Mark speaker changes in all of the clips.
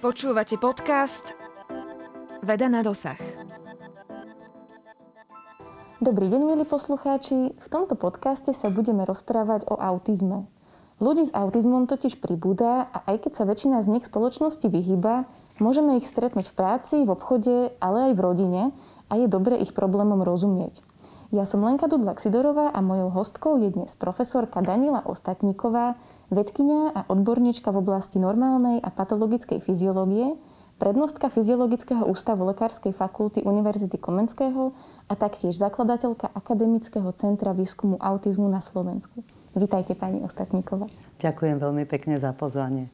Speaker 1: Počúvate podcast Veda na dosah.
Speaker 2: Dobrý deň, milí poslucháči. V tomto podcaste sa budeme rozprávať o autizme. Ľudí s autizmom totiž pribúda a aj keď sa väčšina z nich spoločnosti vyhýba, môžeme ich stretnúť v práci, v obchode, ale aj v rodine a je dobre ich problémom rozumieť. Ja som Lenka Dudlak Sidorová a mojou hostkou je dnes profesorka Danila Ostatníková, vedkynia a odborníčka v oblasti normálnej a patologickej fyziológie, prednostka Fyziologického ústavu Lekárskej fakulty Univerzity Komenského a taktiež zakladateľka Akademického centra výskumu autizmu na Slovensku. Vítajte, pani Ostatníková.
Speaker 3: Ďakujem veľmi pekne za pozvanie.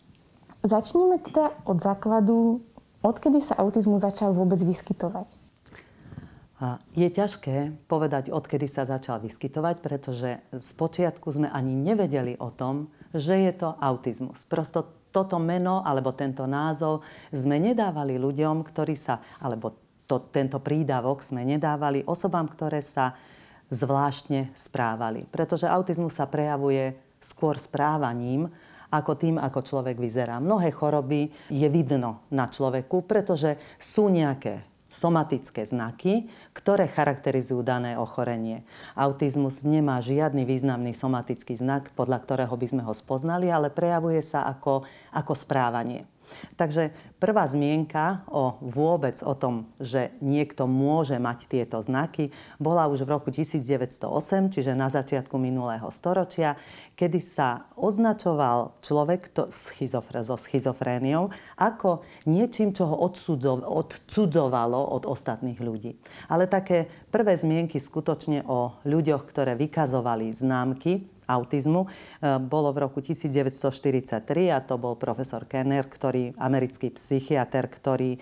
Speaker 2: Začneme teda od základu, odkedy sa autizmus začal vôbec vyskytovať.
Speaker 3: Je ťažké povedať, odkedy sa začal vyskytovať, pretože z počiatku sme ani nevedeli o tom, že je to autizmus. Prosto toto meno alebo tento názov sme nedávali ľuďom, ktorí sa, alebo to, tento prídavok sme nedávali osobám, ktoré sa zvláštne správali. Pretože autizmus sa prejavuje skôr správaním, ako tým, ako človek vyzerá. Mnohé choroby je vidno na človeku, pretože sú nejaké somatické znaky, ktoré charakterizujú dané ochorenie. Autizmus nemá žiadny významný somatický znak, podľa ktorého by sme ho spoznali, ale prejavuje sa ako, ako správanie. Takže prvá zmienka o vôbec o tom, že niekto môže mať tieto znaky, bola už v roku 1908, čiže na začiatku minulého storočia, kedy sa označoval človek to schizofre, so schizofréniou ako niečím, čo ho odsudzovalo od ostatných ľudí. Ale také prvé zmienky skutočne o ľuďoch, ktoré vykazovali známky autizmu. E, bolo v roku 1943 a to bol profesor Kenner, ktorý, americký psychiatr, ktorý e,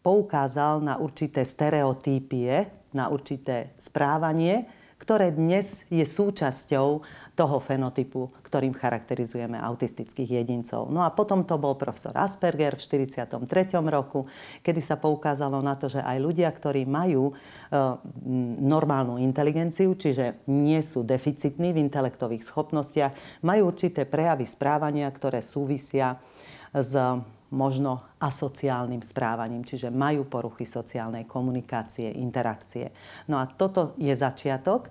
Speaker 3: poukázal na určité stereotypie, na určité správanie, ktoré dnes je súčasťou toho fenotypu, ktorým charakterizujeme autistických jedincov. No a potom to bol profesor Asperger v 43. roku, kedy sa poukázalo na to, že aj ľudia, ktorí majú e, normálnu inteligenciu, čiže nie sú deficitní v intelektových schopnostiach, majú určité prejavy správania, ktoré súvisia s možno asociálnym správaním, čiže majú poruchy sociálnej komunikácie, interakcie. No a toto je začiatok.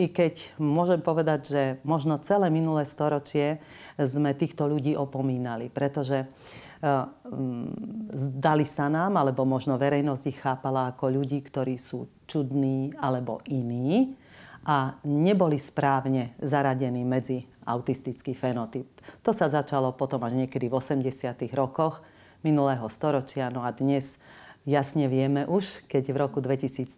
Speaker 3: I keď môžem povedať, že možno celé minulé storočie sme týchto ľudí opomínali, pretože e, zdali sa nám, alebo možno verejnosť ich chápala ako ľudí, ktorí sú čudní alebo iní a neboli správne zaradení medzi autistický fenotyp. To sa začalo potom až niekedy v 80. rokoch minulého storočia, no a dnes jasne vieme už, keď v roku 2013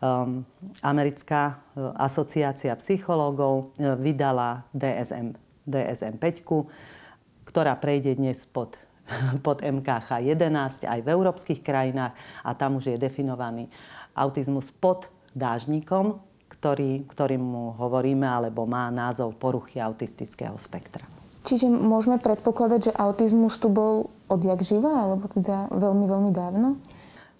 Speaker 3: um, americká uh, asociácia psychológov uh, vydala DSM, DSM 5, ktorá prejde dnes pod, pod MKH 11 aj v európskych krajinách a tam už je definovaný autizmus pod dážnikom, ktorý, ktorým mu hovoríme, alebo má názov poruchy autistického spektra.
Speaker 2: Čiže môžeme predpokladať, že autizmus tu bol odjak živa, alebo teda veľmi, veľmi dávno?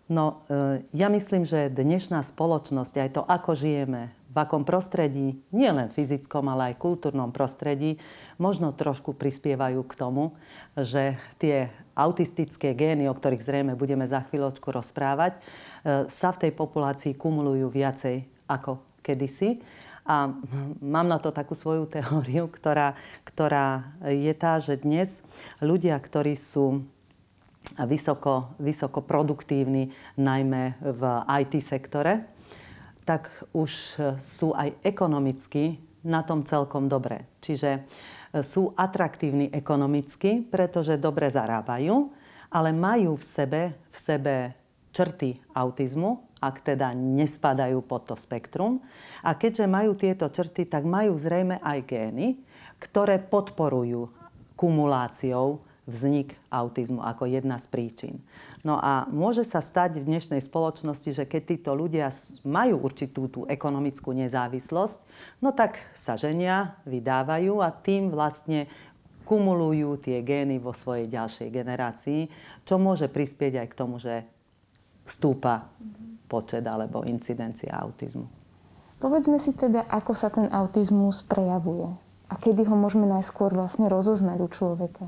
Speaker 3: No, e, ja myslím, že dnešná spoločnosť, aj to, ako žijeme, v akom prostredí, nie len fyzickom, ale aj kultúrnom prostredí, možno trošku prispievajú k tomu, že tie autistické gény, o ktorých zrejme budeme za chvíľočku rozprávať, e, sa v tej populácii kumulujú viacej ako kedysi. A mám na to takú svoju teóriu, ktorá, ktorá je tá, že dnes ľudia, ktorí sú vysoko, vysoko produktívni, najmä v IT sektore, tak už sú aj ekonomicky na tom celkom dobre. Čiže sú atraktívni ekonomicky, pretože dobre zarábajú, ale majú v sebe, v sebe črty autizmu, ak teda nespadajú pod to spektrum. A keďže majú tieto črty, tak majú zrejme aj gény, ktoré podporujú kumuláciou vznik autizmu ako jedna z príčin. No a môže sa stať v dnešnej spoločnosti, že keď títo ľudia majú určitú tú ekonomickú nezávislosť, no tak sa ženia, vydávajú a tým vlastne kumulujú tie gény vo svojej ďalšej generácii, čo môže prispieť aj k tomu, že stúpa počet alebo incidencia autizmu.
Speaker 2: Povedzme si teda, ako sa ten autizmus prejavuje a kedy ho môžeme najskôr vlastne rozoznať u človeka.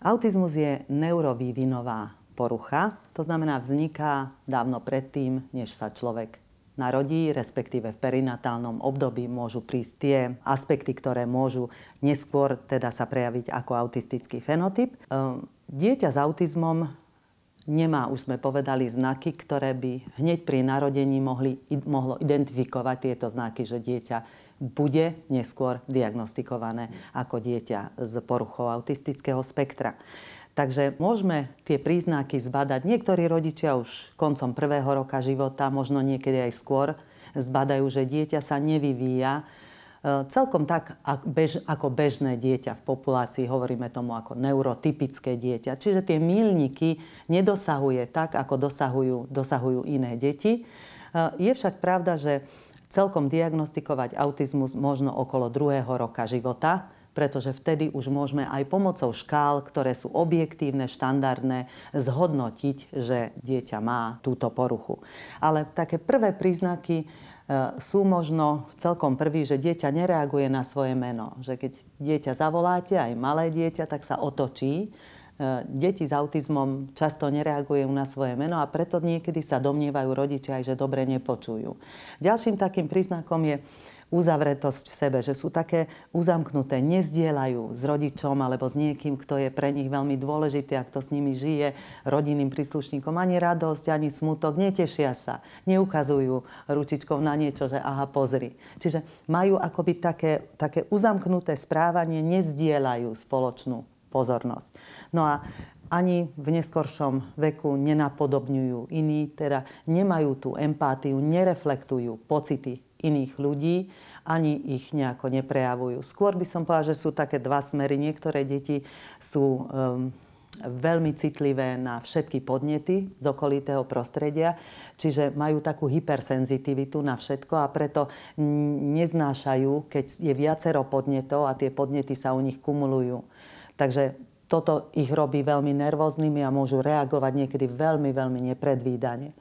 Speaker 3: Autizmus je neurovývinová porucha, to znamená vzniká dávno predtým, než sa človek narodí, respektíve v perinatálnom období môžu prísť tie aspekty, ktoré môžu neskôr teda sa prejaviť ako autistický fenotyp. Ehm, dieťa s autizmom nemá, už sme povedali, znaky, ktoré by hneď pri narodení mohli, mohlo identifikovať tieto znaky, že dieťa bude neskôr diagnostikované ako dieťa s poruchou autistického spektra. Takže môžeme tie príznaky zbadať. Niektorí rodičia už koncom prvého roka života, možno niekedy aj skôr, zbadajú, že dieťa sa nevyvíja celkom tak ako bežné dieťa v populácii, hovoríme tomu ako neurotypické dieťa. Čiže tie mílniky nedosahuje tak, ako dosahujú, dosahujú iné deti. E, je však pravda, že celkom diagnostikovať autizmus možno okolo druhého roka života, pretože vtedy už môžeme aj pomocou škál, ktoré sú objektívne, štandardné, zhodnotiť, že dieťa má túto poruchu. Ale také prvé príznaky sú možno celkom prvý, že dieťa nereaguje na svoje meno. Že keď dieťa zavoláte, aj malé dieťa, tak sa otočí. E, deti s autizmom často nereagujú na svoje meno a preto niekedy sa domnievajú rodičia aj, že dobre nepočujú. Ďalším takým príznakom je uzavretosť v sebe, že sú také uzamknuté, nezdielajú s rodičom alebo s niekým, kto je pre nich veľmi dôležitý a kto s nimi žije, rodinným príslušníkom, ani radosť, ani smutok, netešia sa, neukazujú ručičkou na niečo, že aha, pozri. Čiže majú akoby také, také uzamknuté správanie, nezdielajú spoločnú pozornosť. No a ani v neskoršom veku nenapodobňujú iní, teda nemajú tú empátiu, nereflektujú pocity iných ľudí, ani ich nejako neprejavujú. Skôr by som povedala, že sú také dva smery. Niektoré deti sú um, veľmi citlivé na všetky podnety z okolitého prostredia, čiže majú takú hypersenzitivitu na všetko a preto neznášajú, keď je viacero podnetov a tie podnety sa u nich kumulujú. Takže toto ich robí veľmi nervóznymi a môžu reagovať niekedy veľmi, veľmi nepredvídane.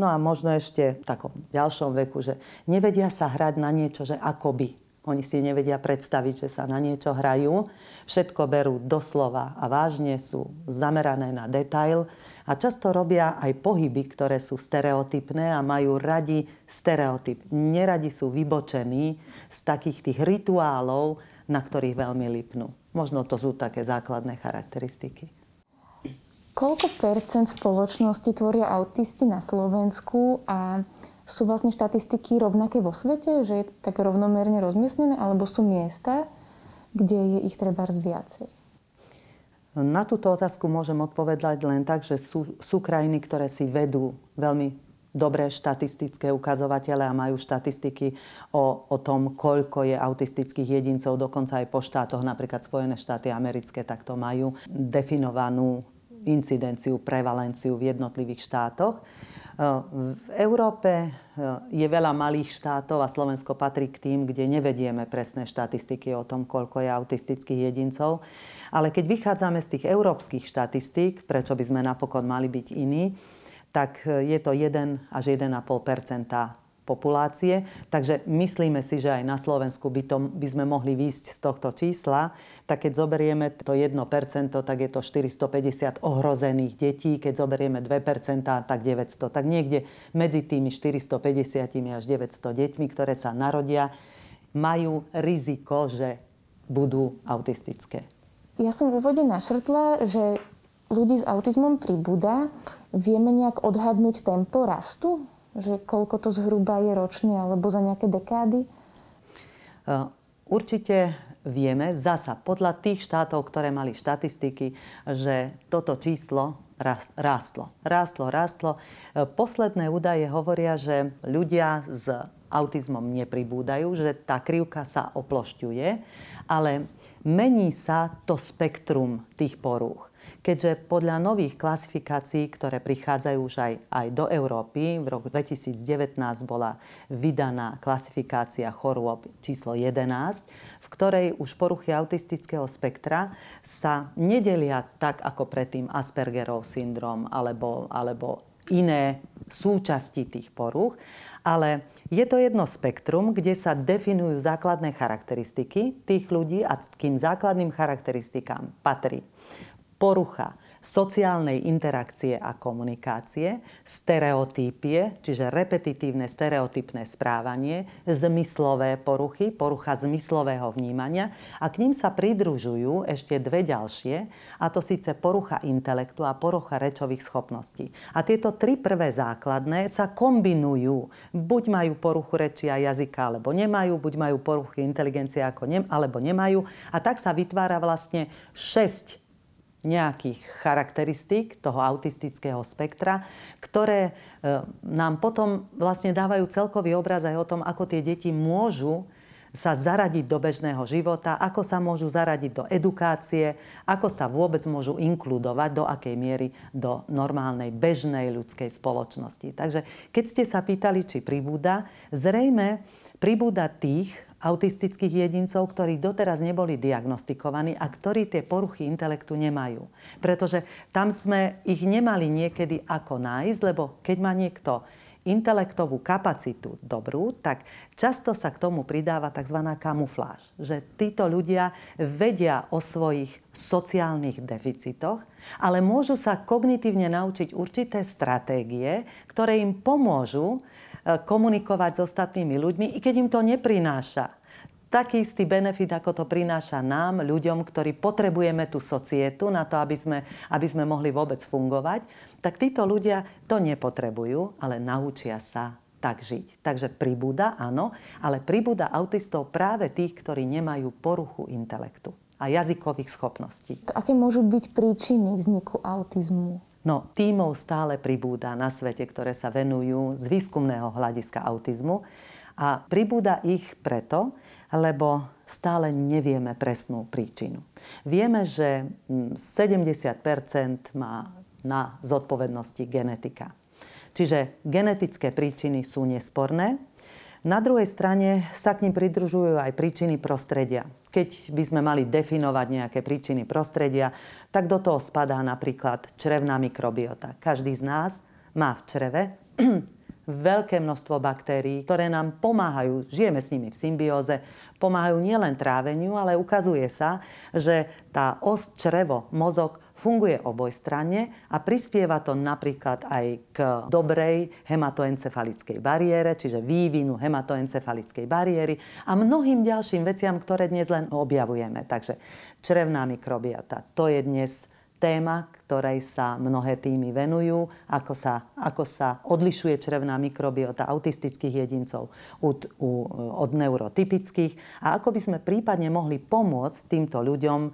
Speaker 3: No a možno ešte v takom ďalšom veku, že nevedia sa hrať na niečo, že akoby. Oni si nevedia predstaviť, že sa na niečo hrajú. Všetko berú doslova a vážne sú zamerané na detail a často robia aj pohyby, ktoré sú stereotypné a majú radi stereotyp. Neradi sú vybočení z takých tých rituálov, na ktorých veľmi lipnú. Možno to sú také základné charakteristiky.
Speaker 2: Koľko percent spoločnosti tvoria autisti na Slovensku a sú vlastne štatistiky rovnaké vo svete, že je tak rovnomerne rozmiestnené, alebo sú miesta, kde je ich treba viacej?
Speaker 3: Na túto otázku môžem odpovedať len tak, že sú, sú krajiny, ktoré si vedú veľmi dobré štatistické ukazovatele a majú štatistiky o, o tom, koľko je autistických jedincov, dokonca aj po štátoch, napríklad Spojené štáty americké, tak to majú definovanú incidenciu, prevalenciu v jednotlivých štátoch. V Európe eh, je veľa malých štátov a Slovensko patrí k tým, kde nevedieme presné štatistiky o tom, koľko je autistických jedincov. Ale keď vychádzame z tých európskych štatistík, prečo by sme napokon mali byť iní, tak eh, je to 1 až 1,5% populácie. Takže myslíme si, že aj na Slovensku by, to, by sme mohli výjsť z tohto čísla. Tak keď zoberieme to 1%, tak je to 450 ohrozených detí. Keď zoberieme 2%, tak 900. Tak niekde medzi tými 450 až 900 deťmi, ktoré sa narodia, majú riziko, že budú autistické.
Speaker 2: Ja som v úvode našrtla, že ľudí s autizmom pribúda. Vieme nejak odhadnúť tempo rastu že koľko to zhruba je ročne alebo za nejaké dekády?
Speaker 3: Určite vieme, zasa podľa tých štátov, ktoré mali štatistiky, že toto číslo rástlo. Rástlo, rástlo. Posledné údaje hovoria, že ľudia s autizmom nepribúdajú, že tá krivka sa oplošťuje, ale mení sa to spektrum tých porúch keďže podľa nových klasifikácií, ktoré prichádzajú už aj, aj do Európy, v roku 2019 bola vydaná klasifikácia chorôb číslo 11, v ktorej už poruchy autistického spektra sa nedelia tak ako predtým Aspergerov syndrom alebo, alebo iné súčasti tých poruch, ale je to jedno spektrum, kde sa definujú základné charakteristiky tých ľudí a k tým základným charakteristikám patrí porucha sociálnej interakcie a komunikácie, stereotypie, čiže repetitívne stereotypné správanie, zmyslové poruchy, porucha zmyslového vnímania a k ním sa pridružujú ešte dve ďalšie, a to síce porucha intelektu a porucha rečových schopností. A tieto tri prvé základné sa kombinujú. Buď majú poruchu reči a jazyka, alebo nemajú, buď majú poruchy inteligencie ako ne, alebo nemajú. A tak sa vytvára vlastne 6 nejakých charakteristík toho autistického spektra, ktoré e, nám potom vlastne dávajú celkový obraz aj o tom, ako tie deti môžu sa zaradiť do bežného života, ako sa môžu zaradiť do edukácie, ako sa vôbec môžu inkludovať, do akej miery do normálnej, bežnej ľudskej spoločnosti. Takže keď ste sa pýtali, či pribúda, zrejme pribúda tých autistických jedincov, ktorí doteraz neboli diagnostikovaní a ktorí tie poruchy intelektu nemajú. Pretože tam sme ich nemali niekedy ako nájsť, lebo keď má niekto intelektovú kapacitu dobrú, tak často sa k tomu pridáva tzv. kamufláž. Že títo ľudia vedia o svojich sociálnych deficitoch, ale môžu sa kognitívne naučiť určité stratégie, ktoré im pomôžu komunikovať s ostatnými ľuďmi, i keď im to neprináša taký istý benefit, ako to prináša nám, ľuďom, ktorí potrebujeme tú societu na to, aby sme, aby sme mohli vôbec fungovať, tak títo ľudia to nepotrebujú, ale naučia sa tak žiť. Takže pribúda, áno, ale pribúda autistov práve tých, ktorí nemajú poruchu intelektu a jazykových schopností.
Speaker 2: To aké môžu byť príčiny vzniku autizmu?
Speaker 3: No, tímov stále pribúda na svete, ktoré sa venujú z výskumného hľadiska autizmu. A pribúda ich preto, lebo stále nevieme presnú príčinu. Vieme, že 70% má na zodpovednosti genetika. Čiže genetické príčiny sú nesporné. Na druhej strane sa k ním pridružujú aj príčiny prostredia. Keď by sme mali definovať nejaké príčiny prostredia, tak do toho spadá napríklad črevná mikrobiota. Každý z nás má v čreve veľké množstvo baktérií, ktoré nám pomáhajú, žijeme s nimi v symbióze, pomáhajú nielen tráveniu, ale ukazuje sa, že tá os črevo, mozog funguje obojstranne a prispieva to napríklad aj k dobrej hematoencefalickej bariére, čiže vývinu hematoencefalickej bariéry a mnohým ďalším veciam, ktoré dnes len objavujeme. Takže črevná mikrobiota, to je dnes téma, ktorej sa mnohé týmy venujú, ako sa, ako sa odlišuje črevná mikrobiota autistických jedincov od, od neurotypických a ako by sme prípadne mohli pomôcť týmto ľuďom e,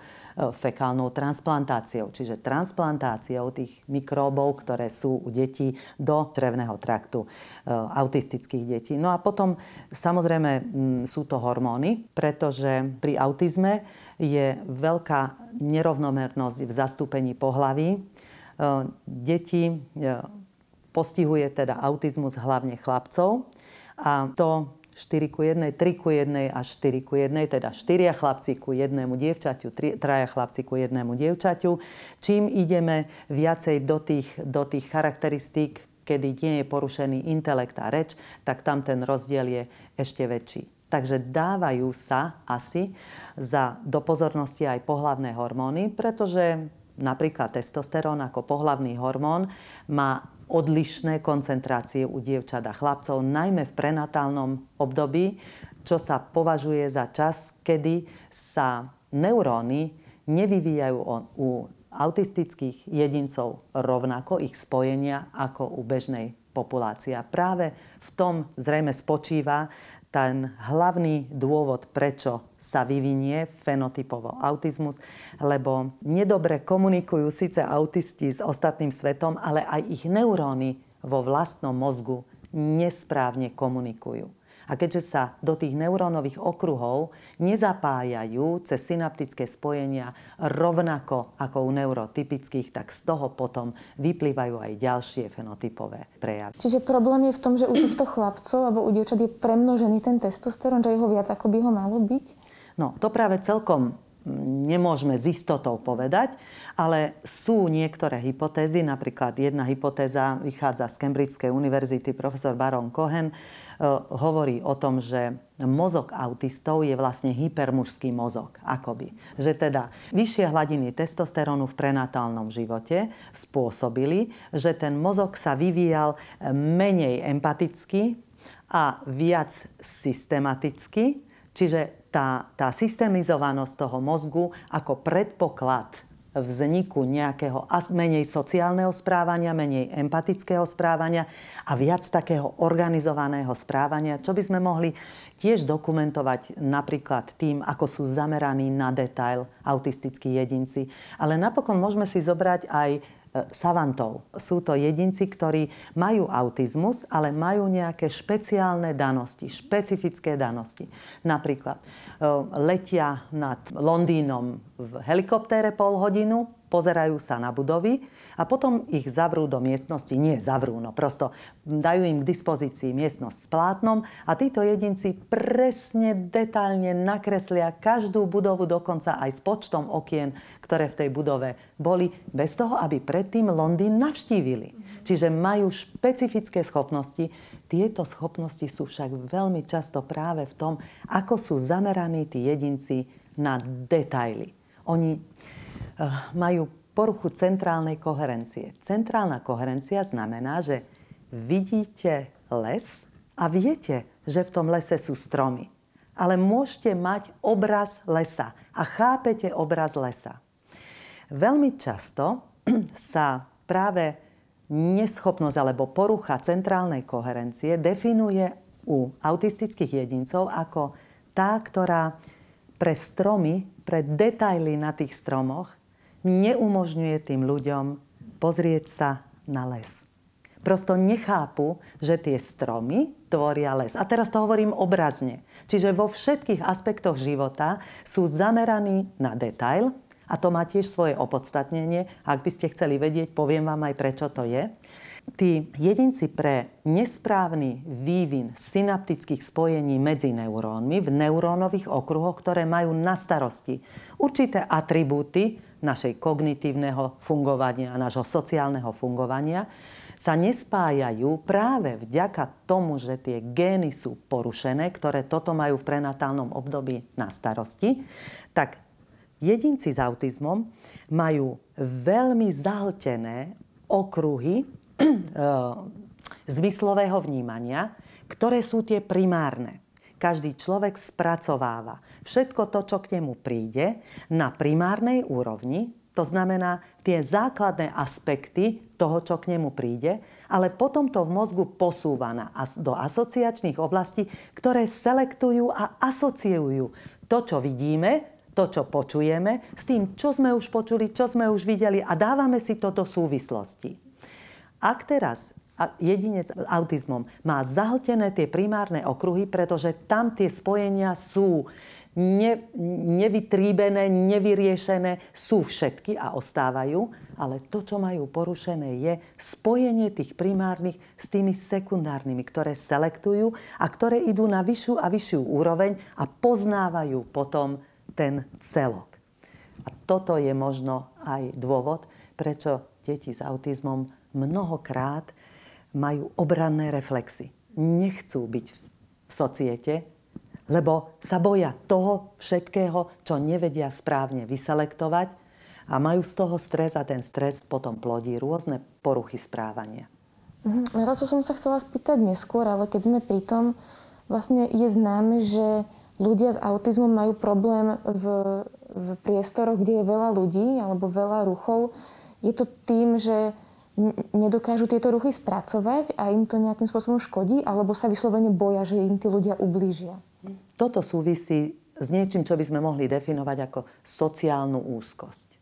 Speaker 3: fekálnou transplantáciou, čiže transplantáciou tých mikróbov, ktoré sú u detí do črevného traktu e, autistických detí. No a potom samozrejme sú to hormóny, pretože pri autizme je veľká nerovnomernosť v zastúpení pohlaví. E, deti e, postihuje teda autizmus hlavne chlapcov a to 4 ku 1, 3 ku 1 až 4 ku 1, teda 4 chlapci ku jednému dievčaťu, 3 chlapci ku jednému dievčaťu. Čím ideme viacej do tých, do tých charakteristík, kedy nie je porušený intelekt a reč, tak tam ten rozdiel je ešte väčší. Takže dávajú sa asi za do pozornosti aj pohlavné hormóny, pretože napríklad testosterón ako pohlavný hormón má odlišné koncentrácie u dievčat a chlapcov, najmä v prenatálnom období, čo sa považuje za čas, kedy sa neuróny nevyvíjajú u autistických jedincov rovnako ich spojenia ako u bežnej populácie. A práve v tom zrejme spočíva ten hlavný dôvod, prečo sa vyvinie fenotypovo autizmus, lebo nedobre komunikujú síce autisti s ostatným svetom, ale aj ich neuróny vo vlastnom mozgu nesprávne komunikujú. A keďže sa do tých neurónových okruhov nezapájajú cez synaptické spojenia rovnako ako u neurotypických, tak z toho potom vyplývajú aj ďalšie fenotypové prejavy.
Speaker 2: Čiže problém je v tom, že u týchto chlapcov alebo u dievčat je premnožený ten testosterón, že jeho viac ako by ho malo byť?
Speaker 3: No, to práve celkom nemôžeme s istotou povedať, ale sú niektoré hypotézy, napríklad jedna hypotéza vychádza z Cambridgeskej univerzity, profesor Baron Cohen e, hovorí o tom, že mozog autistov je vlastne hypermužský mozog, akoby. Že teda vyššie hladiny testosterónu v prenatálnom živote spôsobili, že ten mozog sa vyvíjal menej empaticky a viac systematicky, čiže tá, tá systemizovanosť toho mozgu ako predpoklad vzniku nejakého menej sociálneho správania, menej empatického správania a viac takého organizovaného správania, čo by sme mohli tiež dokumentovať napríklad tým, ako sú zameraní na detail autistickí jedinci. Ale napokon môžeme si zobrať aj savantov. Sú to jedinci, ktorí majú autizmus, ale majú nejaké špeciálne danosti, špecifické danosti. Napríklad e, letia nad Londýnom v helikoptére pol hodinu, pozerajú sa na budovy a potom ich zavrú do miestnosti. Nie zavrú, no prosto dajú im k dispozícii miestnosť s plátnom a títo jedinci presne, detailne nakreslia každú budovu, dokonca aj s počtom okien, ktoré v tej budove boli, bez toho, aby predtým Londýn navštívili. Čiže majú špecifické schopnosti. Tieto schopnosti sú však veľmi často práve v tom, ako sú zameraní tí jedinci na detaily. Oni majú poruchu centrálnej koherencie. Centrálna koherencia znamená, že vidíte les a viete, že v tom lese sú stromy. Ale môžete mať obraz lesa a chápete obraz lesa. Veľmi často sa práve neschopnosť alebo porucha centrálnej koherencie definuje u autistických jedincov ako tá, ktorá pre stromy, pre detaily na tých stromoch neumožňuje tým ľuďom pozrieť sa na les. Prosto nechápu, že tie stromy tvoria les. A teraz to hovorím obrazne. Čiže vo všetkých aspektoch života sú zameraní na detail a to má tiež svoje opodstatnenie. Ak by ste chceli vedieť, poviem vám aj prečo to je. Tí jedinci pre nesprávny vývin synaptických spojení medzi neurónmi v neurónových okruhoch, ktoré majú na starosti určité atribúty našej kognitívneho fungovania a nášho sociálneho fungovania, sa nespájajú práve vďaka tomu, že tie gény sú porušené, ktoré toto majú v prenatálnom období na starosti, tak jedinci s autizmom majú veľmi zahltené okruhy e, zmyslového vnímania, ktoré sú tie primárne každý človek spracováva všetko to, čo k nemu príde, na primárnej úrovni, to znamená tie základné aspekty toho, čo k nemu príde, ale potom to v mozgu posúva na, do asociačných oblastí, ktoré selektujú a asociujú to, čo vidíme, to, čo počujeme, s tým, čo sme už počuli, čo sme už videli a dávame si toto súvislosti. Ak teraz jedinec s autizmom má zahltené tie primárne okruhy, pretože tam tie spojenia sú ne, nevytríbené, nevyriešené, sú všetky a ostávajú, ale to, čo majú porušené, je spojenie tých primárnych s tými sekundárnymi, ktoré selektujú a ktoré idú na vyššiu a vyššiu úroveň a poznávajú potom ten celok. A toto je možno aj dôvod, prečo deti s autizmom mnohokrát majú obranné reflexy. Nechcú byť v societe, lebo sa boja toho všetkého, čo nevedia správne vyselektovať a majú z toho stres a ten stres potom plodí rôzne poruchy správania.
Speaker 2: Mhm. Na to som sa chcela spýtať neskôr, ale keď sme pri tom, vlastne je známe, že ľudia s autizmom majú problém v, v priestoroch, kde je veľa ľudí alebo veľa ruchov. Je to tým, že nedokážu tieto ruchy spracovať a im to nejakým spôsobom škodí, alebo sa vyslovene boja, že im tí ľudia ublížia?
Speaker 3: Toto súvisí s niečím, čo by sme mohli definovať ako sociálnu úzkosť.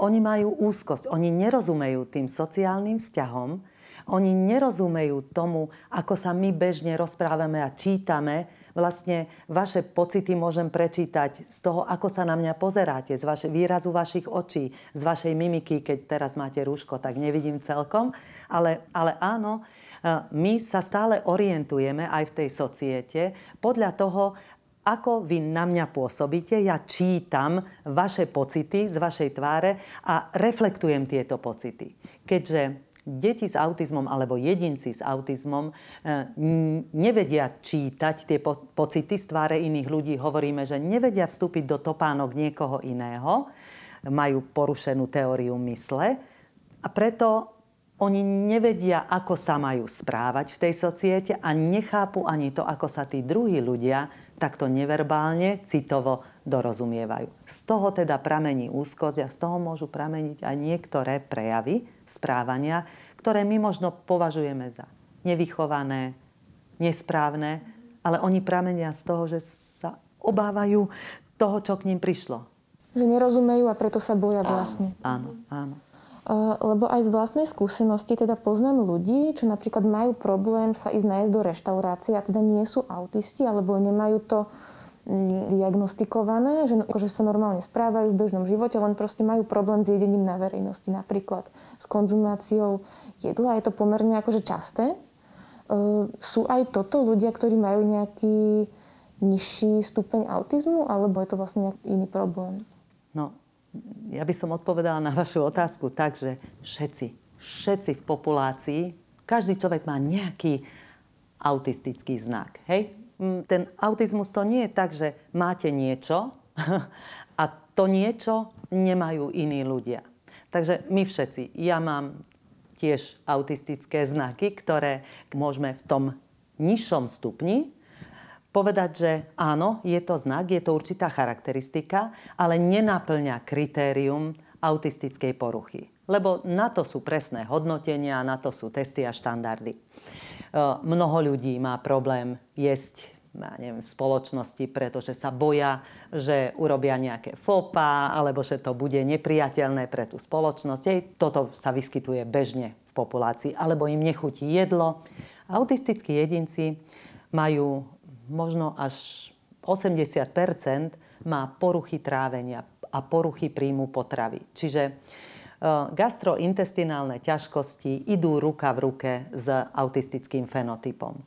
Speaker 3: Oni majú úzkosť, oni nerozumejú tým sociálnym vzťahom, oni nerozumejú tomu, ako sa my bežne rozprávame a čítame vlastne vaše pocity môžem prečítať z toho, ako sa na mňa pozeráte, z vaše, výrazu vašich očí, z vašej mimiky, keď teraz máte rúško, tak nevidím celkom. Ale, ale áno, e, my sa stále orientujeme aj v tej societe podľa toho, ako vy na mňa pôsobíte, ja čítam vaše pocity z vašej tváre a reflektujem tieto pocity. Keďže deti s autizmom alebo jedinci s autizmom e, nevedia čítať tie po- pocity z tváre iných ľudí, hovoríme, že nevedia vstúpiť do topánok niekoho iného, majú porušenú teóriu mysle. A preto oni nevedia, ako sa majú správať v tej societe a nechápu ani to, ako sa tí druhí ľudia takto neverbálne, citovo dorozumievajú. Z toho teda pramení úzkosť a z toho môžu prameniť aj niektoré prejavy správania, ktoré my možno považujeme za nevychované, nesprávne, ale oni pramenia z toho, že sa obávajú toho, čo k ním prišlo.
Speaker 2: Že nerozumejú a preto sa boja vlastne.
Speaker 3: Áno, áno.
Speaker 2: Lebo aj z vlastnej skúsenosti teda poznám ľudí, čo napríklad majú problém sa ísť nájsť do reštaurácie a teda nie sú autisti alebo nemajú to mm, diagnostikované, že akože sa normálne správajú v bežnom živote, len proste majú problém s jedením na verejnosti, napríklad s konzumáciou jedla. Je to pomerne akože časté. Sú aj toto ľudia, ktorí majú nejaký nižší stupeň autizmu, alebo je to vlastne nejaký iný problém?
Speaker 3: No, ja by som odpovedala na vašu otázku tak, že všetci, všetci v populácii, každý človek má nejaký autistický znak. Hej? Mm, ten autizmus to nie je tak, že máte niečo a to niečo nemajú iní ľudia. Takže my všetci, ja mám tiež autistické znaky, ktoré môžeme v tom nižšom stupni povedať, že áno, je to znak, je to určitá charakteristika, ale nenaplňa kritérium autistickej poruchy. Lebo na to sú presné hodnotenia, na to sú testy a štandardy. E, mnoho ľudí má problém jesť ja neviem, v spoločnosti, pretože sa boja, že urobia nejaké fopa, alebo že to bude nepriateľné pre tú spoločnosť. Hej, toto sa vyskytuje bežne v populácii, alebo im nechutí jedlo. Autistickí jedinci majú možno až 80% má poruchy trávenia a poruchy príjmu potravy. Čiže e, gastrointestinálne ťažkosti idú ruka v ruke s autistickým fenotypom.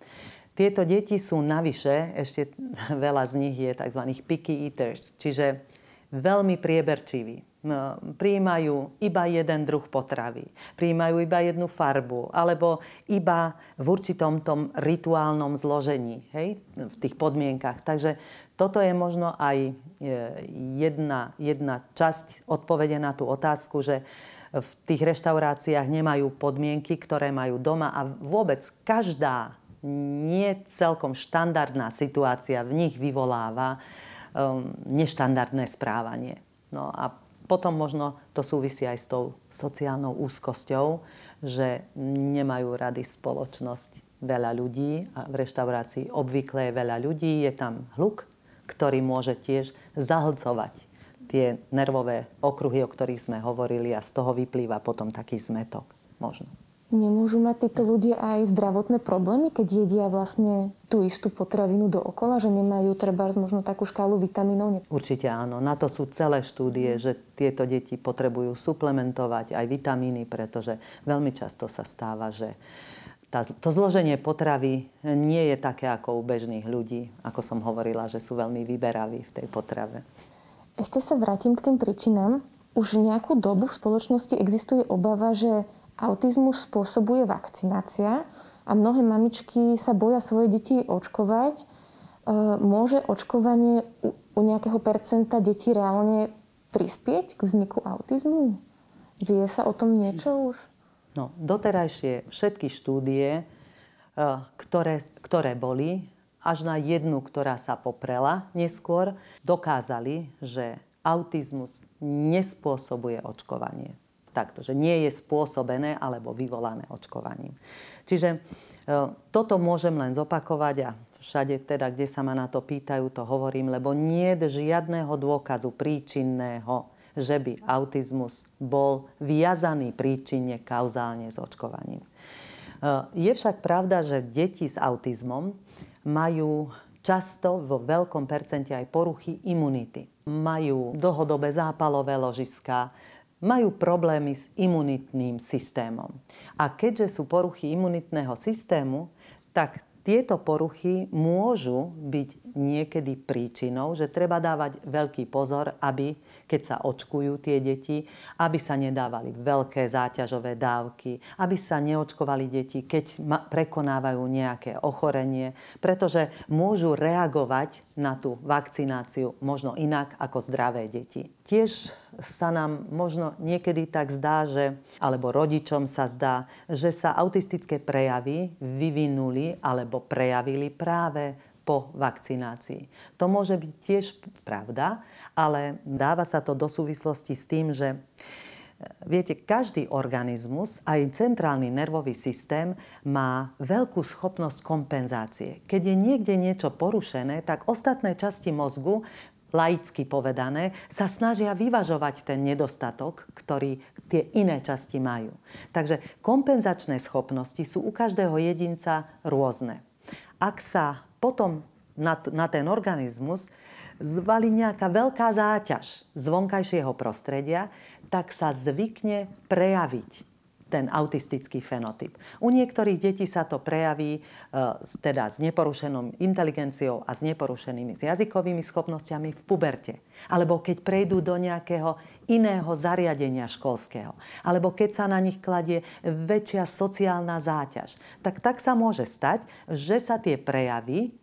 Speaker 3: Tieto deti sú navyše, ešte veľa z nich je tzv. picky eaters, čiže veľmi prieberčiví prijímajú iba jeden druh potravy, prijímajú iba jednu farbu, alebo iba v určitom tom rituálnom zložení, hej, v tých podmienkach. Takže toto je možno aj e, jedna, jedna časť odpovede na tú otázku, že v tých reštauráciách nemajú podmienky, ktoré majú doma a vôbec každá nie celkom štandardná situácia v nich vyvoláva um, neštandardné správanie. No a potom možno to súvisí aj s tou sociálnou úzkosťou, že nemajú rady spoločnosť veľa ľudí a v reštaurácii obvykle je veľa ľudí, je tam hluk, ktorý môže tiež zahlcovať tie nervové okruhy, o ktorých sme hovorili a z toho vyplýva potom taký zmetok možno.
Speaker 2: Nemôžu mať títo ľudia aj zdravotné problémy, keď jedia vlastne tú istú potravinu dookola, že nemajú treba možno takú škálu vitamínov?
Speaker 3: Určite áno. Na to sú celé štúdie, že tieto deti potrebujú suplementovať aj vitamíny, pretože veľmi často sa stáva, že tá, to zloženie potravy nie je také ako u bežných ľudí, ako som hovorila, že sú veľmi vyberaví v tej potrave.
Speaker 2: Ešte sa vrátim k tým príčinám. Už nejakú dobu v spoločnosti existuje obava, že Autizmus spôsobuje vakcinácia a mnohé mamičky sa boja svoje deti očkovať. E, môže očkovanie u nejakého percenta detí reálne prispieť k vzniku autizmu? Vie sa o tom niečo už?
Speaker 3: No, doterajšie všetky štúdie, e, ktoré, ktoré boli, až na jednu, ktorá sa poprela neskôr, dokázali, že autizmus nespôsobuje očkovanie takto, že nie je spôsobené alebo vyvolané očkovaním. Čiže e, toto môžem len zopakovať a všade teda, kde sa ma na to pýtajú, to hovorím, lebo nie je žiadného dôkazu príčinného, že by autizmus bol viazaný príčinne kauzálne s očkovaním. E, je však pravda, že deti s autizmom majú často vo veľkom percente aj poruchy imunity. Majú dlhodobé zápalové ložiska, majú problémy s imunitným systémom. A keďže sú poruchy imunitného systému, tak tieto poruchy môžu byť niekedy príčinou, že treba dávať veľký pozor, aby keď sa očkujú tie deti, aby sa nedávali veľké záťažové dávky, aby sa neočkovali deti, keď prekonávajú nejaké ochorenie, pretože môžu reagovať na tú vakcináciu možno inak ako zdravé deti. Tiež sa nám možno niekedy tak zdá, že, alebo rodičom sa zdá, že sa autistické prejavy vyvinuli alebo prejavili práve po vakcinácii. To môže byť tiež pravda, ale dáva sa to do súvislosti s tým, že Viete, každý organizmus, aj centrálny nervový systém, má veľkú schopnosť kompenzácie. Keď je niekde niečo porušené, tak ostatné časti mozgu laicky povedané, sa snažia vyvažovať ten nedostatok, ktorý tie iné časti majú. Takže kompenzačné schopnosti sú u každého jedinca rôzne. Ak sa potom na, na ten organizmus zvali nejaká veľká záťaž z vonkajšieho prostredia, tak sa zvykne prejaviť ten autistický fenotyp. U niektorých detí sa to prejaví e, teda s neporušenou inteligenciou a s neporušenými jazykovými schopnosťami v puberte. Alebo keď prejdú do nejakého iného zariadenia školského. Alebo keď sa na nich kladie väčšia sociálna záťaž. Tak tak sa môže stať, že sa tie prejavy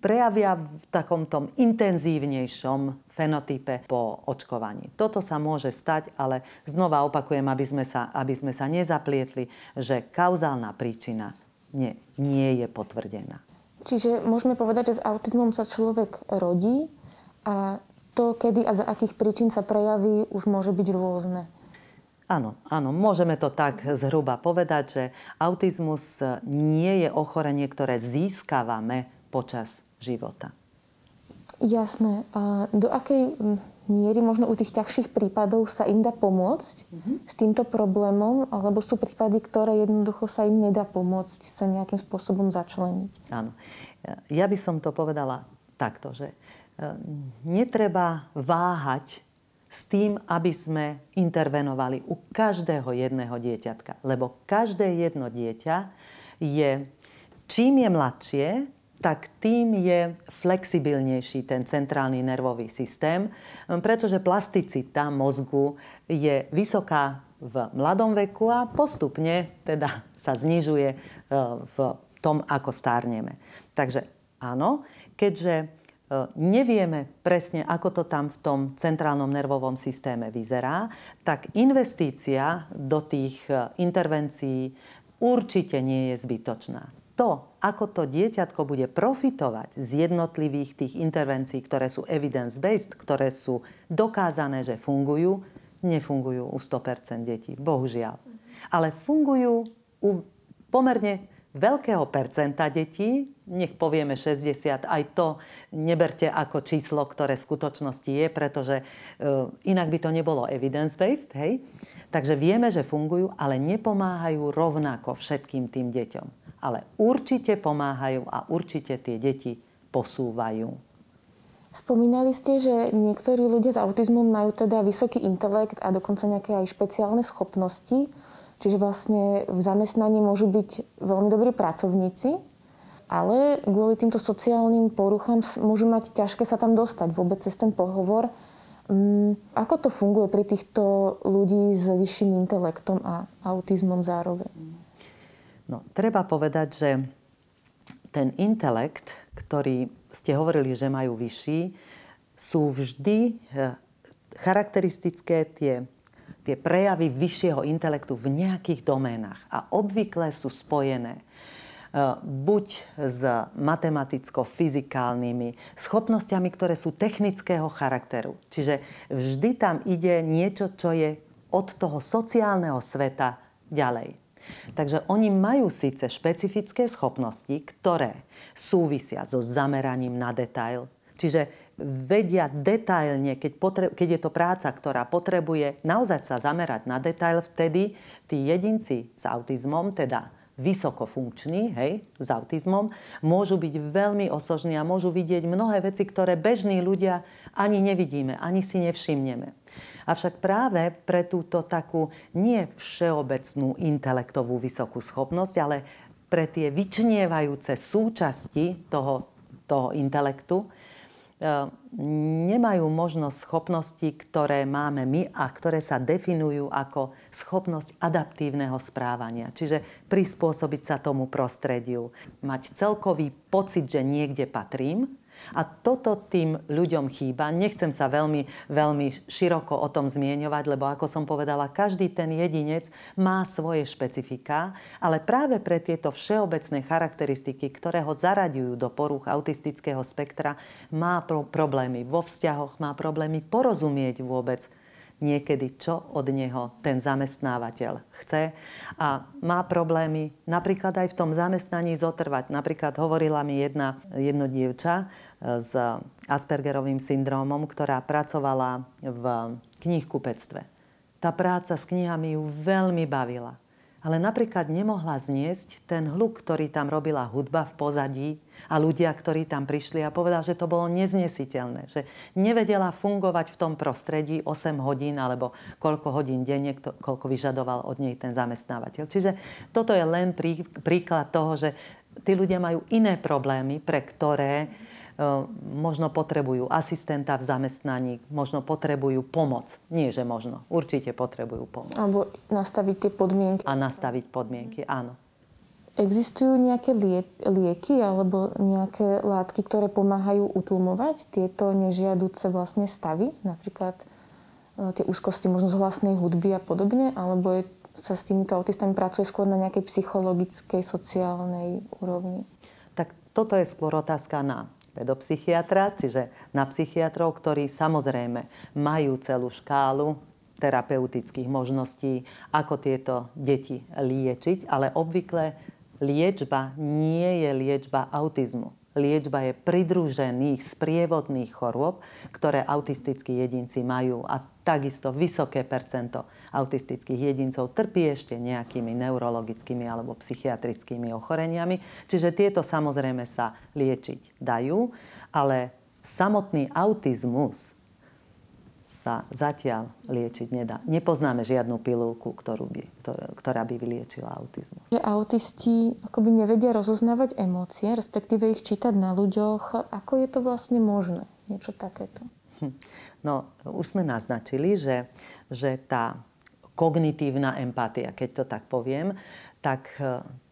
Speaker 3: prejavia v takom tom intenzívnejšom fenotype po očkovaní. Toto sa môže stať, ale znova opakujem, aby sme sa, aby sme sa nezaplietli, že kauzálna príčina nie, nie je potvrdená.
Speaker 2: Čiže môžeme povedať, že s autizmom sa človek rodí a to, kedy a za akých príčin sa prejaví, už môže byť rôzne.
Speaker 3: Áno, áno, môžeme to tak zhruba povedať, že autizmus nie je ochorenie, ktoré získavame počas života.
Speaker 2: Jasné. A do akej miery možno u tých ťažších prípadov sa im dá pomôcť mm-hmm. s týmto problémom, alebo sú prípady, ktoré jednoducho sa im nedá pomôcť sa nejakým spôsobom začleniť?
Speaker 3: Áno. Ja by som to povedala takto, že e, netreba váhať s tým, aby sme intervenovali u každého jedného dieťatka. Lebo každé jedno dieťa je, čím je mladšie, tak tým je flexibilnejší ten centrálny nervový systém, pretože plasticita mozgu je vysoká v mladom veku a postupne teda sa znižuje e, v tom, ako stárneme. Takže áno, keďže e, nevieme presne, ako to tam v tom centrálnom nervovom systéme vyzerá, tak investícia do tých e, intervencií určite nie je zbytočná to, ako to dieťatko bude profitovať z jednotlivých tých intervencií, ktoré sú evidence-based, ktoré sú dokázané, že fungujú, nefungujú u 100% detí. Bohužiaľ. Ale fungujú u pomerne veľkého percenta detí, nech povieme 60, aj to neberte ako číslo, ktoré v skutočnosti je, pretože uh, inak by to nebolo evidence-based, hej? Takže vieme, že fungujú, ale nepomáhajú rovnako všetkým tým deťom ale určite pomáhajú a určite tie deti posúvajú.
Speaker 2: Spomínali ste, že niektorí ľudia s autizmom majú teda vysoký intelekt a dokonca nejaké aj špeciálne schopnosti, čiže vlastne v zamestnaní môžu byť veľmi dobrí pracovníci, ale kvôli týmto sociálnym poruchám môžu mať ťažké sa tam dostať vôbec cez ten pohovor. Mm, ako to funguje pri týchto ľudí s vyšším intelektom a autizmom zároveň?
Speaker 3: No, treba povedať, že ten intelekt, ktorý ste hovorili, že majú vyšší, sú vždy eh, charakteristické tie, tie prejavy vyššieho intelektu v nejakých doménach. A obvykle sú spojené buď s matematicko-fyzikálnymi schopnosťami, ktoré sú technického charakteru. Čiže vždy tam ide niečo, čo je od toho sociálneho sveta ďalej. Takže oni majú síce špecifické schopnosti, ktoré súvisia so zameraním na detail, čiže vedia detailne, keď, potre- keď je to práca, ktorá potrebuje naozaj sa zamerať na detail, vtedy tí jedinci s autizmom, teda vysokofunkční, hej, s autizmom, môžu byť veľmi osožní a môžu vidieť mnohé veci, ktoré bežní ľudia ani nevidíme, ani si nevšimneme. Avšak práve pre túto takú nie všeobecnú intelektovú vysokú schopnosť, ale pre tie vyčnievajúce súčasti toho, toho intelektu, nemajú možnosť schopnosti, ktoré máme my a ktoré sa definujú ako schopnosť adaptívneho správania. Čiže prispôsobiť sa tomu prostrediu, mať celkový pocit, že niekde patrím, a toto tým ľuďom chýba. Nechcem sa veľmi, veľmi široko o tom zmieňovať, lebo ako som povedala, každý ten jedinec má svoje špecifika, ale práve pre tieto všeobecné charakteristiky, ktoré ho zaraďujú do porúch autistického spektra, má pro- problémy vo vzťahoch, má problémy porozumieť vôbec niekedy, čo od neho ten zamestnávateľ chce a má problémy napríklad aj v tom zamestnaní zotrvať. Napríklad hovorila mi jedna, jedno dievča e, s Aspergerovým syndrómom, ktorá pracovala v knihkupectve. Tá práca s knihami ju veľmi bavila ale napríklad nemohla zniesť ten hluk, ktorý tam robila hudba v pozadí a ľudia, ktorí tam prišli a povedal, že to bolo neznesiteľné, že nevedela fungovať v tom prostredí 8 hodín alebo koľko hodín denne, koľko vyžadoval od nej ten zamestnávateľ. Čiže toto je len príklad toho, že tí ľudia majú iné problémy, pre ktoré možno potrebujú asistenta v zamestnaní, možno potrebujú pomoc. Nie, že možno. Určite potrebujú pomoc.
Speaker 2: Alebo nastaviť tie podmienky.
Speaker 3: A nastaviť podmienky, áno.
Speaker 2: Existujú nejaké lieky alebo nejaké látky, ktoré pomáhajú utlmovať tieto nežiaduce vlastne stavy? Napríklad e, tie úzkosti možno z hlasnej hudby a podobne? Alebo je, sa s týmito autistami pracuje skôr na nejakej psychologickej, sociálnej úrovni?
Speaker 3: Tak toto je skôr otázka na pedopsychiatra, čiže na psychiatrov, ktorí samozrejme majú celú škálu terapeutických možností, ako tieto deti liečiť, ale obvykle liečba nie je liečba autizmu. Liečba je pridružených sprievodných chorôb, ktoré autistickí jedinci majú a takisto vysoké percento autistických jedincov trpí ešte nejakými neurologickými alebo psychiatrickými ochoreniami. Čiže tieto samozrejme sa liečiť dajú, ale samotný autizmus sa zatiaľ liečiť nedá. Nepoznáme žiadnu pilulku, ktorú by, ktorá by vyliečila autizmus.
Speaker 2: Že autisti akoby nevedia rozoznávať emócie, respektíve ich čítať na ľuďoch. Ako je to vlastne možné? Niečo takéto. Hm.
Speaker 3: No, už sme naznačili, že, že tá kognitívna empatia, keď to tak poviem, tak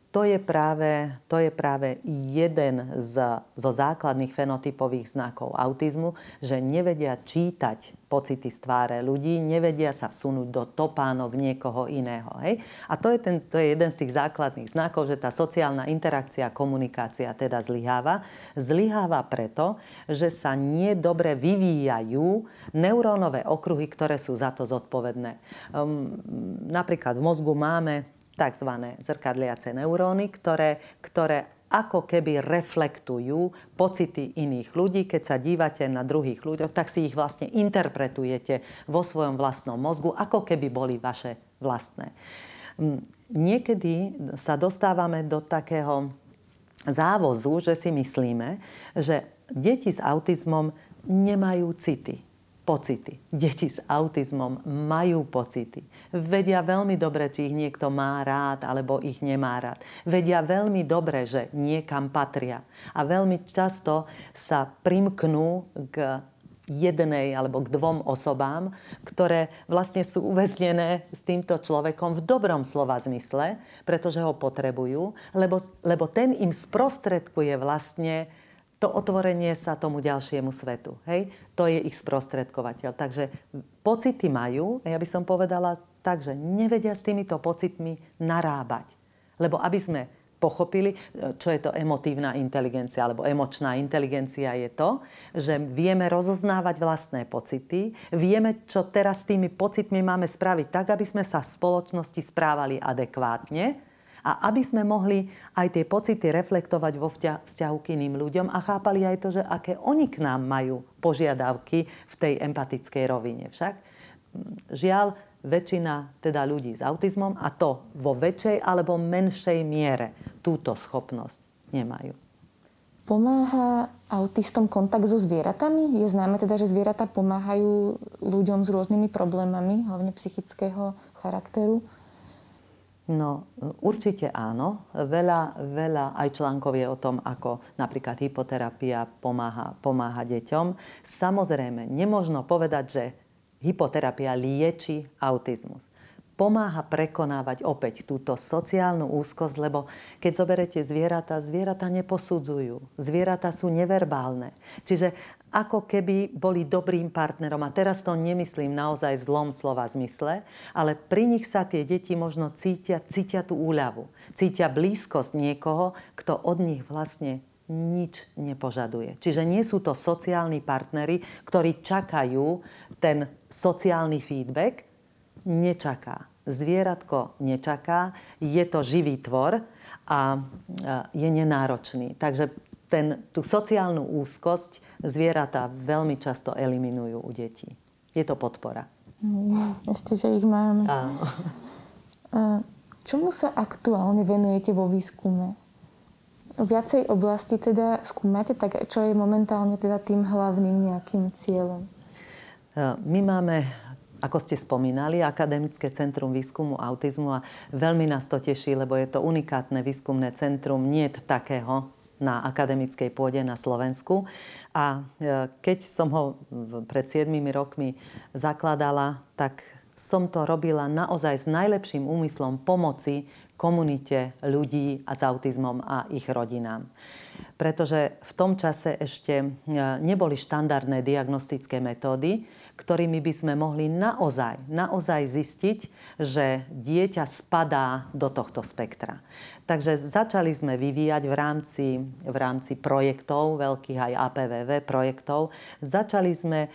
Speaker 3: to je práve, to je práve jeden z, zo základných fenotypových znakov autizmu, že nevedia čítať pocity z tváre ľudí, nevedia sa vsunúť do topánok niekoho iného. Hej? A to je, ten, to je jeden z tých základných znakov, že tá sociálna interakcia, komunikácia teda zlyháva. Zlyháva preto, že sa nedobre vyvíjajú neurónové okruhy, ktoré sú za to zodpovedné. Um, napríklad v mozgu máme tzv. zrkadliace neuróny, ktoré, ktoré ako keby reflektujú pocity iných ľudí. Keď sa dívate na druhých ľuďoch, tak si ich vlastne interpretujete vo svojom vlastnom mozgu, ako keby boli vaše vlastné. Mm, niekedy sa dostávame do takého závozu, že si myslíme, že deti s autizmom nemajú city pocity. Deti s autizmom majú pocity. Vedia veľmi dobre, či ich niekto má rád alebo ich nemá rád. Vedia veľmi dobre, že niekam patria. A veľmi často sa primknú k jednej alebo k dvom osobám, ktoré vlastne sú uväznené s týmto človekom v dobrom slova zmysle, pretože ho potrebujú, lebo, lebo ten im sprostredkuje vlastne to otvorenie sa tomu ďalšiemu svetu. Hej? To je ich sprostredkovateľ. Takže pocity majú, ja by som povedala tak, že nevedia s týmito pocitmi narábať. Lebo aby sme pochopili, čo je to emotívna inteligencia alebo emočná inteligencia je to, že vieme rozoznávať vlastné pocity, vieme, čo teraz s tými pocitmi máme spraviť tak, aby sme sa v spoločnosti správali adekvátne, a aby sme mohli aj tie pocity reflektovať vo vzťahu k iným ľuďom a chápali aj to, že aké oni k nám majú požiadavky v tej empatickej rovine. Však žiaľ, väčšina teda ľudí s autizmom a to vo väčšej alebo menšej miere túto schopnosť nemajú.
Speaker 2: Pomáha autistom kontakt so zvieratami? Je známe teda, že zvieratá pomáhajú ľuďom s rôznymi problémami, hlavne psychického charakteru?
Speaker 3: No, určite áno. Veľa, veľa aj článkov je o tom, ako napríklad hypoterapia pomáha, pomáha deťom. Samozrejme, nemožno povedať, že hypoterapia lieči autizmus pomáha prekonávať opäť túto sociálnu úzkosť, lebo keď zoberete zvieratá, zvieratá neposudzujú. Zvieratá sú neverbálne. Čiže ako keby boli dobrým partnerom. A teraz to nemyslím naozaj v zlom slova zmysle, ale pri nich sa tie deti možno cítia, cítia tú úľavu. Cítia blízkosť niekoho, kto od nich vlastne nič nepožaduje. Čiže nie sú to sociálni partnery, ktorí čakajú ten sociálny feedback, nečaká. Zvieratko nečaká, je to živý tvor a je nenáročný. Takže ten, tú sociálnu úzkosť zvieratá veľmi často eliminujú u detí. Je to podpora.
Speaker 2: Ešte, že ich máme.
Speaker 3: Áno.
Speaker 2: Čomu sa aktuálne venujete vo výskume? Viacej oblasti teda skúmate, tak čo je momentálne teda tým hlavným nejakým cieľom?
Speaker 3: My máme ako ste spomínali, Akademické centrum výskumu autizmu a veľmi nás to teší, lebo je to unikátne výskumné centrum, nie takého na akademickej pôde na Slovensku. A e, keď som ho pred 7 rokmi zakladala, tak som to robila naozaj s najlepším úmyslom pomoci komunite ľudí a s autizmom a ich rodinám. Pretože v tom čase ešte e, neboli štandardné diagnostické metódy, ktorými by sme mohli naozaj, naozaj zistiť, že dieťa spadá do tohto spektra. Takže začali sme vyvíjať v rámci, v rámci projektov, veľkých aj APVV projektov, začali sme e,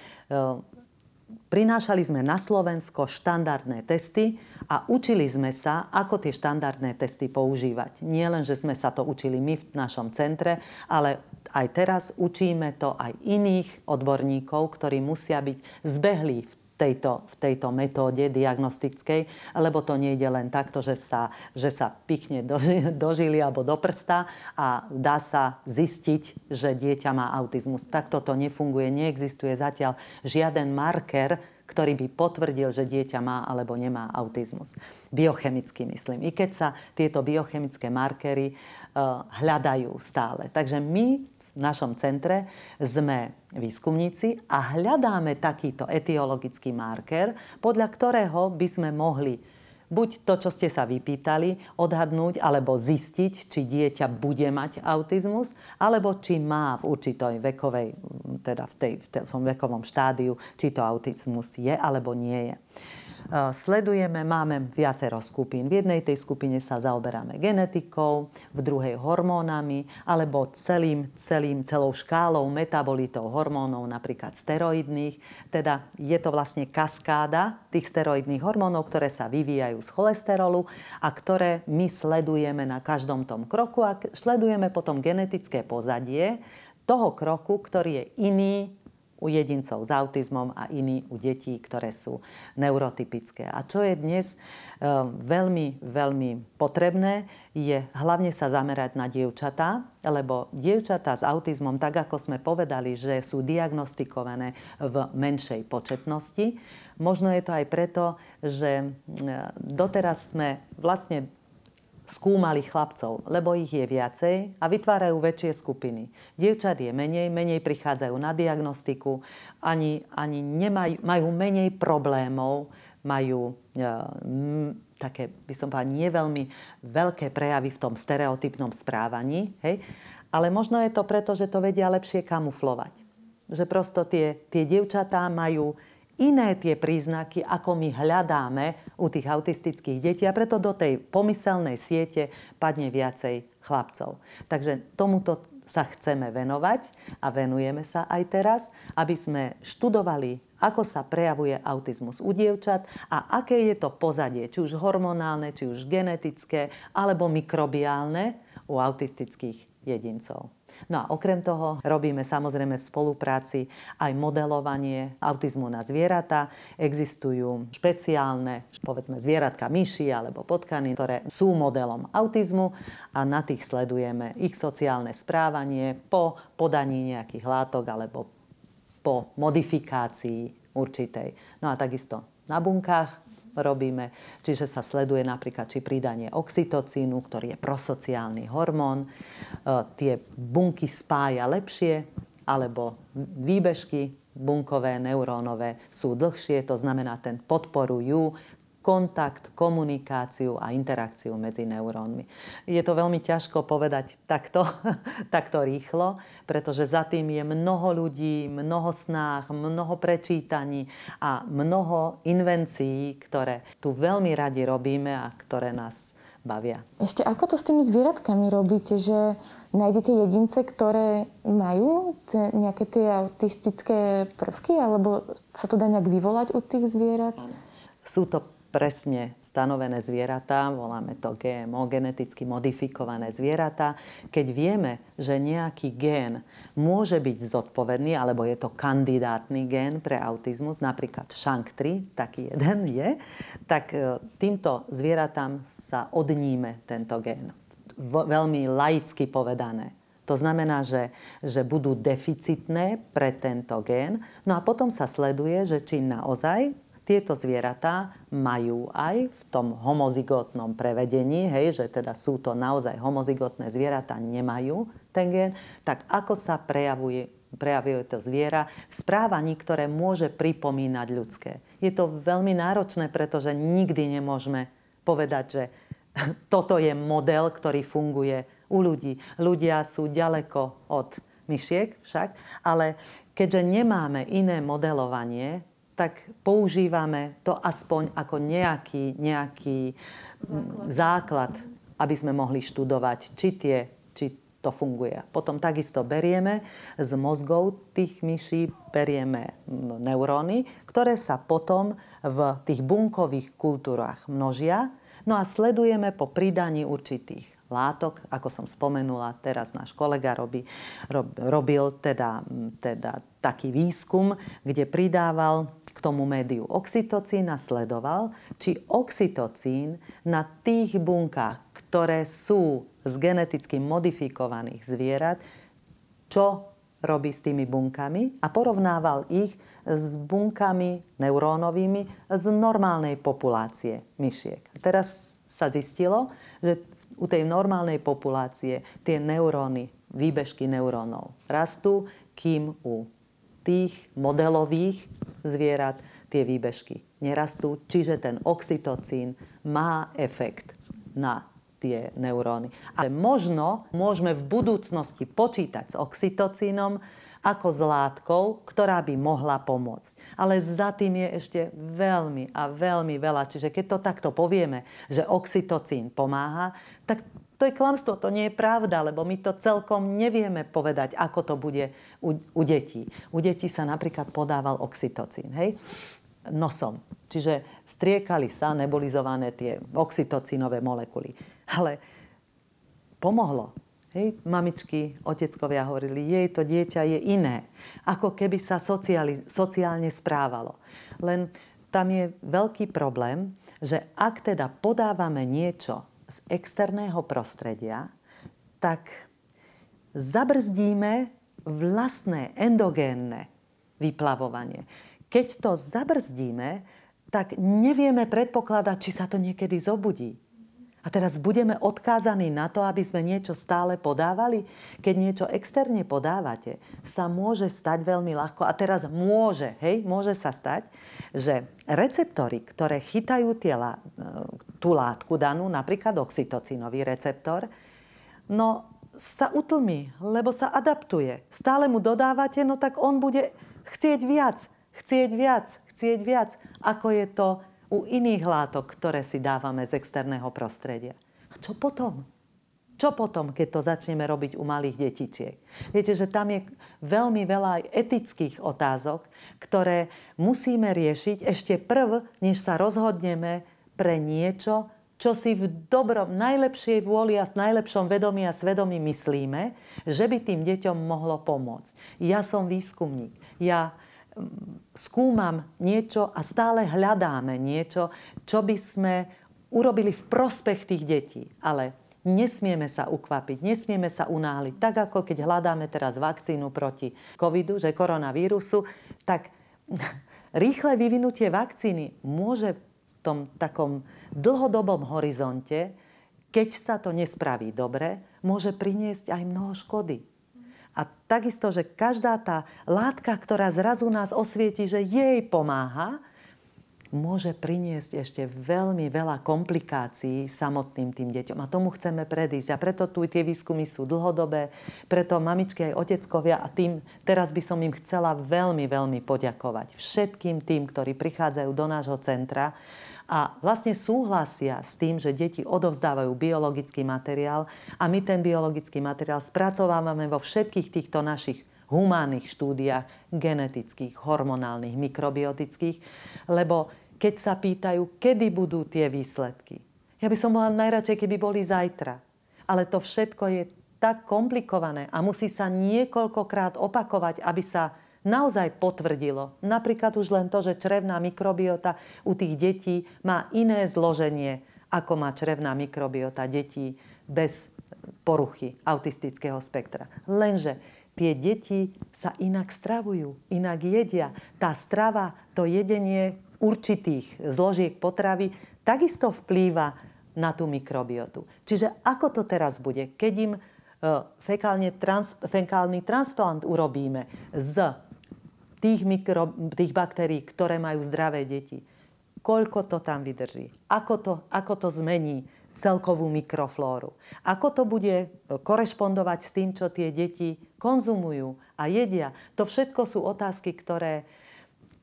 Speaker 3: Prinášali sme na Slovensko štandardné testy a učili sme sa, ako tie štandardné testy používať. Nie len, že sme sa to učili my v našom centre, ale aj teraz učíme to aj iných odborníkov, ktorí musia byť zbehlí v tejto, v tejto metóde diagnostickej, lebo to nejde len takto, že sa, že sa pikne do, dožili alebo do prsta a dá sa zistiť, že dieťa má autizmus. Takto to nefunguje. Neexistuje zatiaľ žiaden marker, ktorý by potvrdil, že dieťa má alebo nemá autizmus. Biochemicky myslím. I keď sa tieto biochemické markery uh, hľadajú stále. Takže my v našom centre sme výskumníci a hľadáme takýto etiologický marker, podľa ktorého by sme mohli buď to, čo ste sa vypýtali, odhadnúť alebo zistiť, či dieťa bude mať autizmus, alebo či má v určitej vekovej, teda v, tej, v tom vekovom štádiu, či to autizmus je alebo nie je. Sledujeme, máme viacero skupín. V jednej tej skupine sa zaoberáme genetikou, v druhej hormónami, alebo celým, celým, celou škálou metabolitov hormónov, napríklad steroidných. Teda je to vlastne kaskáda tých steroidných hormónov, ktoré sa vyvíjajú z cholesterolu a ktoré my sledujeme na každom tom kroku a sledujeme potom genetické pozadie toho kroku, ktorý je iný u jedincov s autizmom a iní u detí, ktoré sú neurotypické. A čo je dnes e, veľmi, veľmi potrebné, je hlavne sa zamerať na dievčatá, lebo dievčatá s autizmom, tak ako sme povedali, že sú diagnostikované v menšej početnosti, možno je to aj preto, že e, doteraz sme vlastne skúmali chlapcov, lebo ich je viacej a vytvárajú väčšie skupiny. Dievčat je menej, menej prichádzajú na diagnostiku, ani, ani nemajú, majú menej problémov, majú e, m, také, by som povedala, nie veľké prejavy v tom stereotypnom správaní, hej? ale možno je to preto, že to vedia lepšie kamuflovať. Že prosto tie, tie dievčatá majú iné tie príznaky, ako my hľadáme u tých autistických detí a preto do tej pomyselnej siete padne viacej chlapcov. Takže tomuto sa chceme venovať a venujeme sa aj teraz, aby sme študovali, ako sa prejavuje autizmus u dievčat a aké je to pozadie, či už hormonálne, či už genetické alebo mikrobiálne u autistických jedincov. No a okrem toho robíme samozrejme v spolupráci aj modelovanie autizmu na zvieratá. Existujú špeciálne, povedzme, zvieratka myši alebo potkany, ktoré sú modelom autizmu a na tých sledujeme ich sociálne správanie po podaní nejakých látok alebo po modifikácii určitej. No a takisto na bunkách robíme. Čiže sa sleduje napríklad, či pridanie oxytocínu, ktorý je prosociálny hormón, e, tie bunky spája lepšie, alebo výbežky bunkové, neurónové sú dlhšie, to znamená, ten podporujú kontakt, komunikáciu a interakciu medzi neurónmi. Je to veľmi ťažko povedať takto, takto rýchlo, pretože za tým je mnoho ľudí, mnoho snách, mnoho prečítaní a mnoho invencií, ktoré tu veľmi radi robíme a ktoré nás bavia.
Speaker 2: Ešte ako to s tými zvieratkami robíte, že nájdete jedince, ktoré majú t- nejaké tie autistické prvky, alebo sa to dá nejak vyvolať u tých zvierat?
Speaker 3: Sú to presne stanovené zvieratá, voláme to GMO, geneticky modifikované zvieratá. Keď vieme, že nejaký gén môže byť zodpovedný, alebo je to kandidátny gén pre autizmus, napríklad SHANK3, taký jeden je, tak e, týmto zvieratám sa odníme tento gén. Veľmi laicky povedané. To znamená, že, že budú deficitné pre tento gén. No a potom sa sleduje, že či naozaj tieto zvieratá majú aj v tom homozygotnom prevedení, hej, že teda sú to naozaj homozygotné zvieratá, nemajú ten gen, tak ako sa prejavuje, prejavuje to zviera v správaní, ktoré môže pripomínať ľudské. Je to veľmi náročné, pretože nikdy nemôžeme povedať, že toto je model, ktorý funguje u ľudí. Ľudia sú ďaleko od myšiek však, ale keďže nemáme iné modelovanie, tak používame to aspoň ako nejaký, nejaký základ. základ, aby sme mohli študovať, či, tie, či to funguje. Potom takisto berieme z mozgov tých myší, berieme neuróny, ktoré sa potom v tých bunkových kultúrach množia, no a sledujeme po pridaní určitých látok. Ako som spomenula, teraz náš kolega robí, rob, robil teda, teda taký výskum, kde pridával tomu médiu oxytocín a sledoval, či oxytocín na tých bunkách, ktoré sú z geneticky modifikovaných zvierat, čo robí s tými bunkami a porovnával ich s bunkami neurónovými z normálnej populácie myšiek. A teraz sa zistilo, že u tej normálnej populácie tie neuróny, výbežky neurónov rastú, kým u tých modelových zvierat tie výbežky nerastú, čiže ten oxytocín má efekt na tie neuróny. Ale možno môžeme v budúcnosti počítať s oxytocínom ako s látkou, ktorá by mohla pomôcť. Ale za tým je ešte veľmi a veľmi veľa. Čiže keď to takto povieme, že oxytocín pomáha, tak to je klamstvo, to nie je pravda, lebo my to celkom nevieme povedať, ako to bude u, u detí. U detí sa napríklad podával oxytocín, hej? nosom. Čiže striekali sa nebulizované tie oxytocínové molekuly. Ale pomohlo. Hej, mamičky, oteckovia hovorili, jej to dieťa je iné. Ako keby sa sociáli, sociálne správalo. Len tam je veľký problém, že ak teda podávame niečo z externého prostredia, tak zabrzdíme vlastné endogénne vyplavovanie. Keď to zabrzdíme, tak nevieme predpokladať, či sa to niekedy zobudí. A teraz budeme odkázaní na to, aby sme niečo stále podávali? Keď niečo externe podávate, sa môže stať veľmi ľahko. A teraz môže, hej, môže sa stať, že receptory, ktoré chytajú tie, tú látku danú, napríklad oxytocinový receptor, no sa utlmi, lebo sa adaptuje. Stále mu dodávate, no tak on bude chcieť viac, chcieť viac, chcieť viac, ako je to u iných látok, ktoré si dávame z externého prostredia. A čo potom? Čo potom, keď to začneme robiť u malých detičiek? Viete, že tam je veľmi veľa aj etických otázok, ktoré musíme riešiť ešte prv, než sa rozhodneme pre niečo, čo si v dobrom, najlepšej vôli a s najlepšom vedomí a svedomí myslíme, že by tým deťom mohlo pomôcť. Ja som výskumník. Ja skúmam niečo a stále hľadáme niečo, čo by sme urobili v prospech tých detí. Ale nesmieme sa ukvapiť, nesmieme sa unáhliť. Tak ako keď hľadáme teraz vakcínu proti covidu, že koronavírusu, tak rýchle vyvinutie vakcíny môže tom takom dlhodobom horizonte, keď sa to nespraví dobre, môže priniesť aj mnoho škody. A takisto, že každá tá látka, ktorá zrazu nás osvieti, že jej pomáha, môže priniesť ešte veľmi veľa komplikácií samotným tým deťom. A tomu chceme predísť. A preto tu tie výskumy sú dlhodobé, preto mamičky aj oteckovia a tým teraz by som im chcela veľmi, veľmi poďakovať. Všetkým tým, ktorí prichádzajú do nášho centra a vlastne súhlasia s tým, že deti odovzdávajú biologický materiál a my ten biologický materiál spracovávame vo všetkých týchto našich humánnych štúdiách, genetických, hormonálnych, mikrobiotických, lebo keď sa pýtajú, kedy budú tie výsledky. Ja by som bola najradšej, keby boli zajtra. Ale to všetko je tak komplikované a musí sa niekoľkokrát opakovať, aby sa naozaj potvrdilo. Napríklad už len to, že črevná mikrobiota u tých detí má iné zloženie, ako má črevná mikrobiota detí bez poruchy autistického spektra. Lenže tie deti sa inak stravujú, inak jedia. Tá strava, to jedenie určitých zložiek potravy takisto vplýva na tú mikrobiotu. Čiže ako to teraz bude, keď im e, fekálne trans, fekálny transplant urobíme z tých, mikro, tých baktérií, ktoré majú zdravé deti, koľko to tam vydrží, ako to, ako to zmení celkovú mikroflóru. Ako to bude korešpondovať s tým, čo tie deti konzumujú a jedia. To všetko sú otázky, ktoré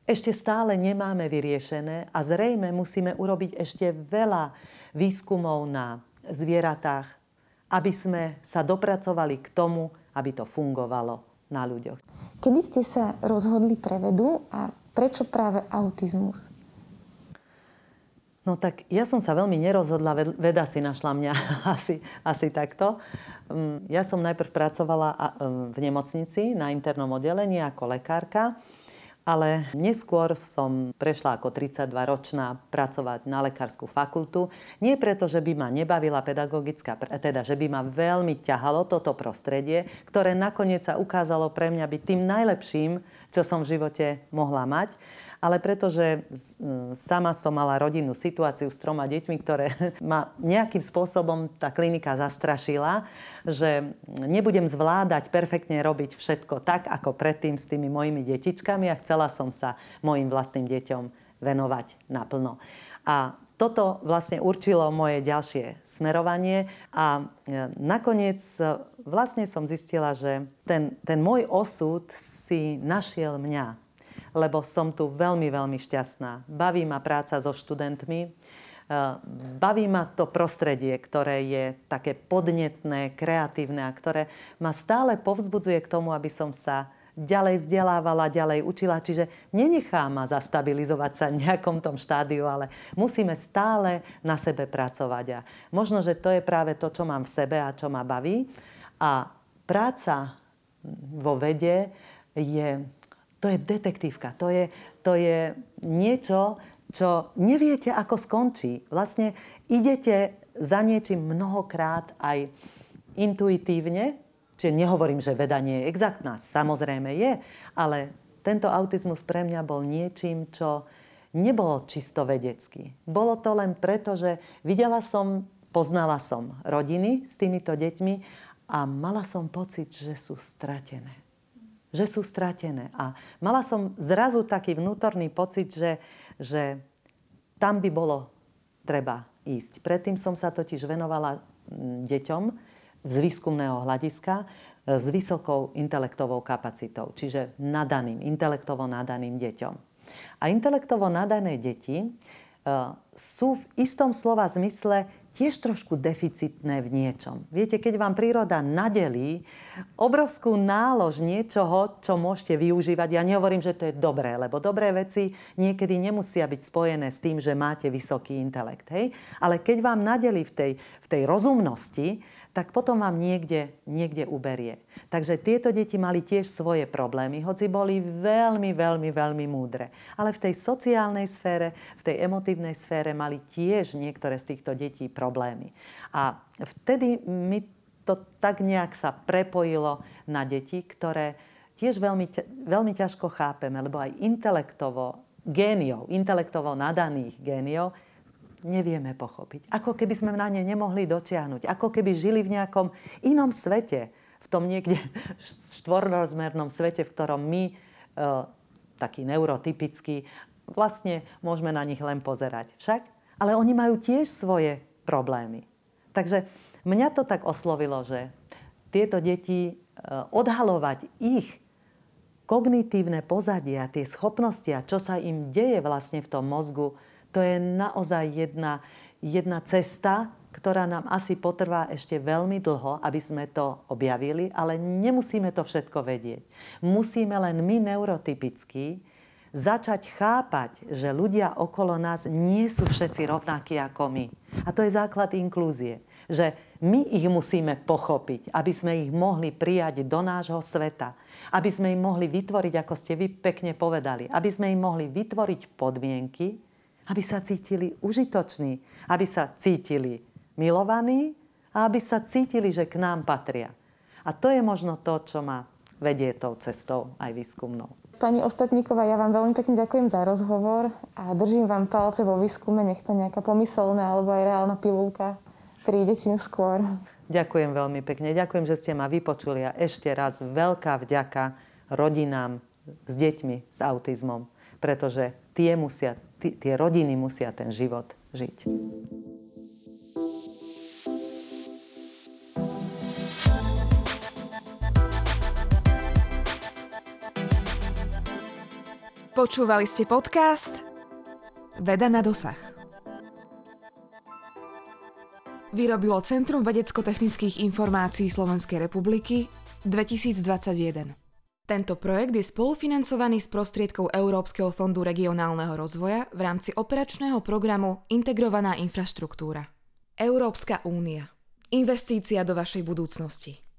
Speaker 3: ešte stále nemáme vyriešené a zrejme musíme urobiť ešte veľa výskumov na zvieratách, aby sme sa dopracovali k tomu, aby to fungovalo na ľuďoch.
Speaker 2: Kedy ste sa rozhodli pre vedu a prečo práve autizmus?
Speaker 3: No tak ja som sa veľmi nerozhodla, veda si našla mňa asi, asi takto. Mm, ja som najprv pracovala v nemocnici na internom oddelení ako lekárka ale neskôr som prešla ako 32-ročná pracovať na lekárskú fakultu. Nie preto, že by ma nebavila pedagogická, teda že by ma veľmi ťahalo toto prostredie, ktoré nakoniec sa ukázalo pre mňa byť tým najlepším, čo som v živote mohla mať, ale pretože sama som mala rodinnú situáciu s troma deťmi, ktoré ma nejakým spôsobom tá klinika zastrašila, že nebudem zvládať perfektne robiť všetko tak, ako predtým s tými mojimi detičkami a chcela som sa mojim vlastným deťom venovať naplno. A toto vlastne určilo moje ďalšie smerovanie a e, nakoniec e, vlastne som zistila, že ten, ten môj osud si našiel mňa, lebo som tu veľmi, veľmi šťastná. Baví ma práca so študentmi, e, baví ma to prostredie, ktoré je také podnetné, kreatívne a ktoré ma stále povzbudzuje k tomu, aby som sa ďalej vzdelávala, ďalej učila. Čiže nenechá ma zastabilizovať sa nejakom tom štádiu, ale musíme stále na sebe pracovať. A možno, že to je práve to, čo mám v sebe a čo ma baví. A práca vo vede je, to je detektívka, to je, to je niečo, čo neviete, ako skončí. Vlastne idete za niečím mnohokrát aj intuitívne, Čiže nehovorím, že veda nie je exaktná, samozrejme je, ale tento autizmus pre mňa bol niečím, čo nebolo čisto vedecky. Bolo to len preto, že videla som, poznala som rodiny s týmito deťmi a mala som pocit, že sú stratené. Že sú stratené. A mala som zrazu taký vnútorný pocit, že, že tam by bolo treba ísť. Predtým som sa totiž venovala mm, deťom, z výskumného hľadiska e, s vysokou intelektovou kapacitou, čiže nadaným, intelektovo nadaným deťom. A intelektovo nadané deti e, sú v istom slova zmysle tiež trošku deficitné v niečom. Viete, keď vám príroda nadelí obrovskú nálož niečoho, čo môžete využívať, ja nehovorím, že to je dobré, lebo dobré veci niekedy nemusia byť spojené s tým, že máte vysoký intelekt. Hej? Ale keď vám nadeli v tej, v tej rozumnosti, tak potom vám niekde, niekde uberie. Takže tieto deti mali tiež svoje problémy, hoci boli veľmi, veľmi, veľmi múdre. Ale v tej sociálnej sfére, v tej emotívnej sfére mali tiež niektoré z týchto detí problémy. A vtedy mi to tak nejak sa prepojilo na deti, ktoré tiež veľmi, veľmi ťažko chápeme, lebo aj intelektovo géniov, intelektovo nadaných géniov nevieme pochopiť. Ako keby sme na ne nemohli dočiahnuť. Ako keby žili v nejakom inom svete. V tom niekde štvorrozmernom svete, v ktorom my, e, taký neurotypický, vlastne môžeme na nich len pozerať. Však? Ale oni majú tiež svoje problémy. Takže mňa to tak oslovilo, že tieto deti, e, odhalovať ich kognitívne pozadia, tie schopnosti a čo sa im deje vlastne v tom mozgu, to je naozaj jedna, jedna cesta, ktorá nám asi potrvá ešte veľmi dlho, aby sme to objavili, ale nemusíme to všetko vedieť. Musíme len my neurotypicky začať chápať, že ľudia okolo nás nie sú všetci rovnakí ako my. A to je základ inklúzie že my ich musíme pochopiť, aby sme ich mohli prijať do nášho sveta, aby sme im mohli vytvoriť, ako ste vy pekne povedali, aby sme im mohli vytvoriť podmienky, aby sa cítili užitoční, aby sa cítili milovaní a aby sa cítili, že k nám patria. A to je možno to, čo ma vedie tou cestou aj výskumnou.
Speaker 2: Pani Ostatníková, ja vám veľmi pekne ďakujem za rozhovor a držím vám palce vo výskume, nech to nejaká pomyselná alebo aj reálna pilulka príde čím skôr.
Speaker 3: Ďakujem veľmi pekne. Ďakujem, že ste ma vypočuli a ešte raz veľká vďaka rodinám s deťmi s autizmom, pretože tie, musia, tie rodiny musia ten život žiť.
Speaker 1: Počúvali ste podcast Veda na dosah. Vyrobilo Centrum vedecko-technických informácií Slovenskej republiky 2021. Tento projekt je spolufinancovaný z prostriedkov Európskeho fondu regionálneho rozvoja v rámci operačného programu Integrovaná infraštruktúra. Európska únia. Investícia do vašej budúcnosti.